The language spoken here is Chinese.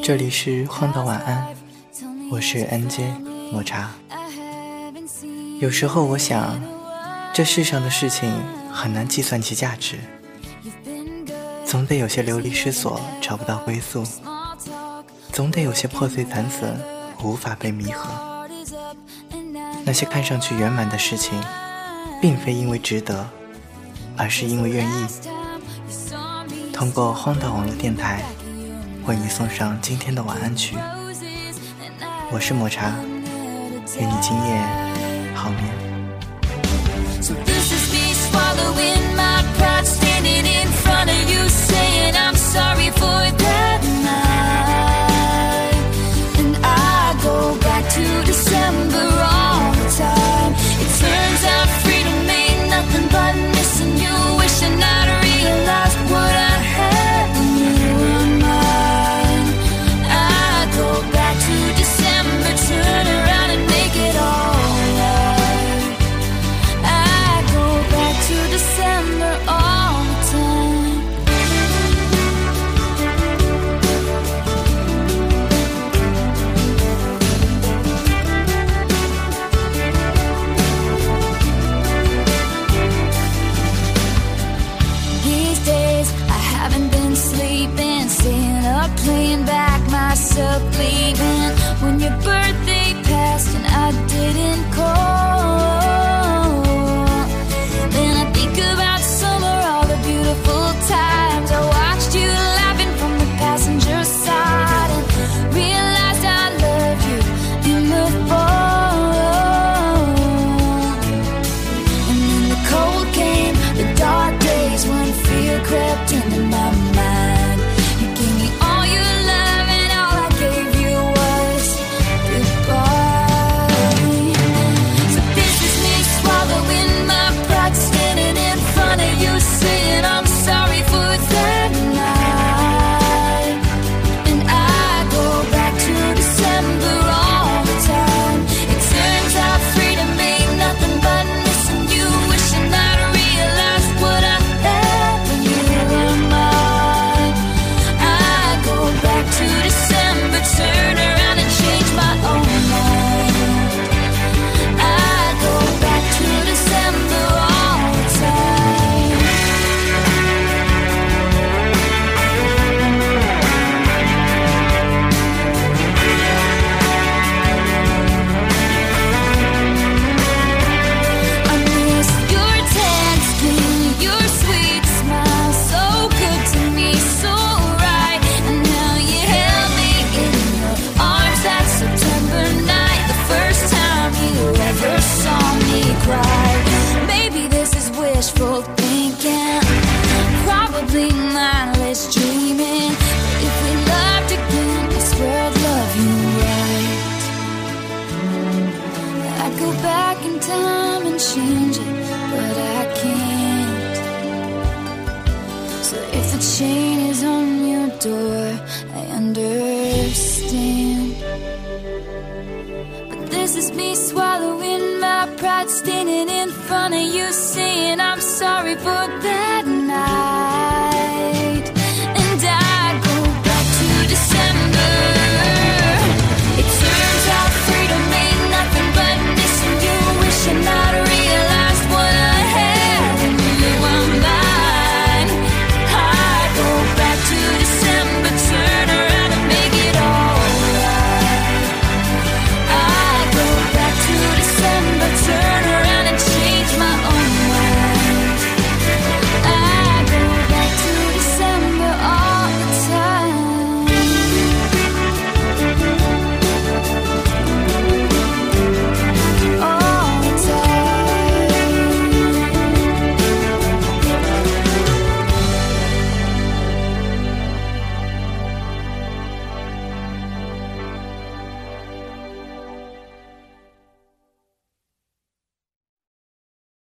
这里是荒岛晚安，我是 NJ 抹茶。有时候我想，这世上的事情很难计算其价值，总得有些流离失所找不到归宿，总得有些破碎残损无法被弥合。那些看上去圆满的事情，并非因为值得，而是因为愿意。通过荒岛网络电台。为你送上今天的晚安曲，我是抹茶，愿你今夜好眠。when you burn This is me swallowing my pride, standing in front of you, saying I'm sorry for that night.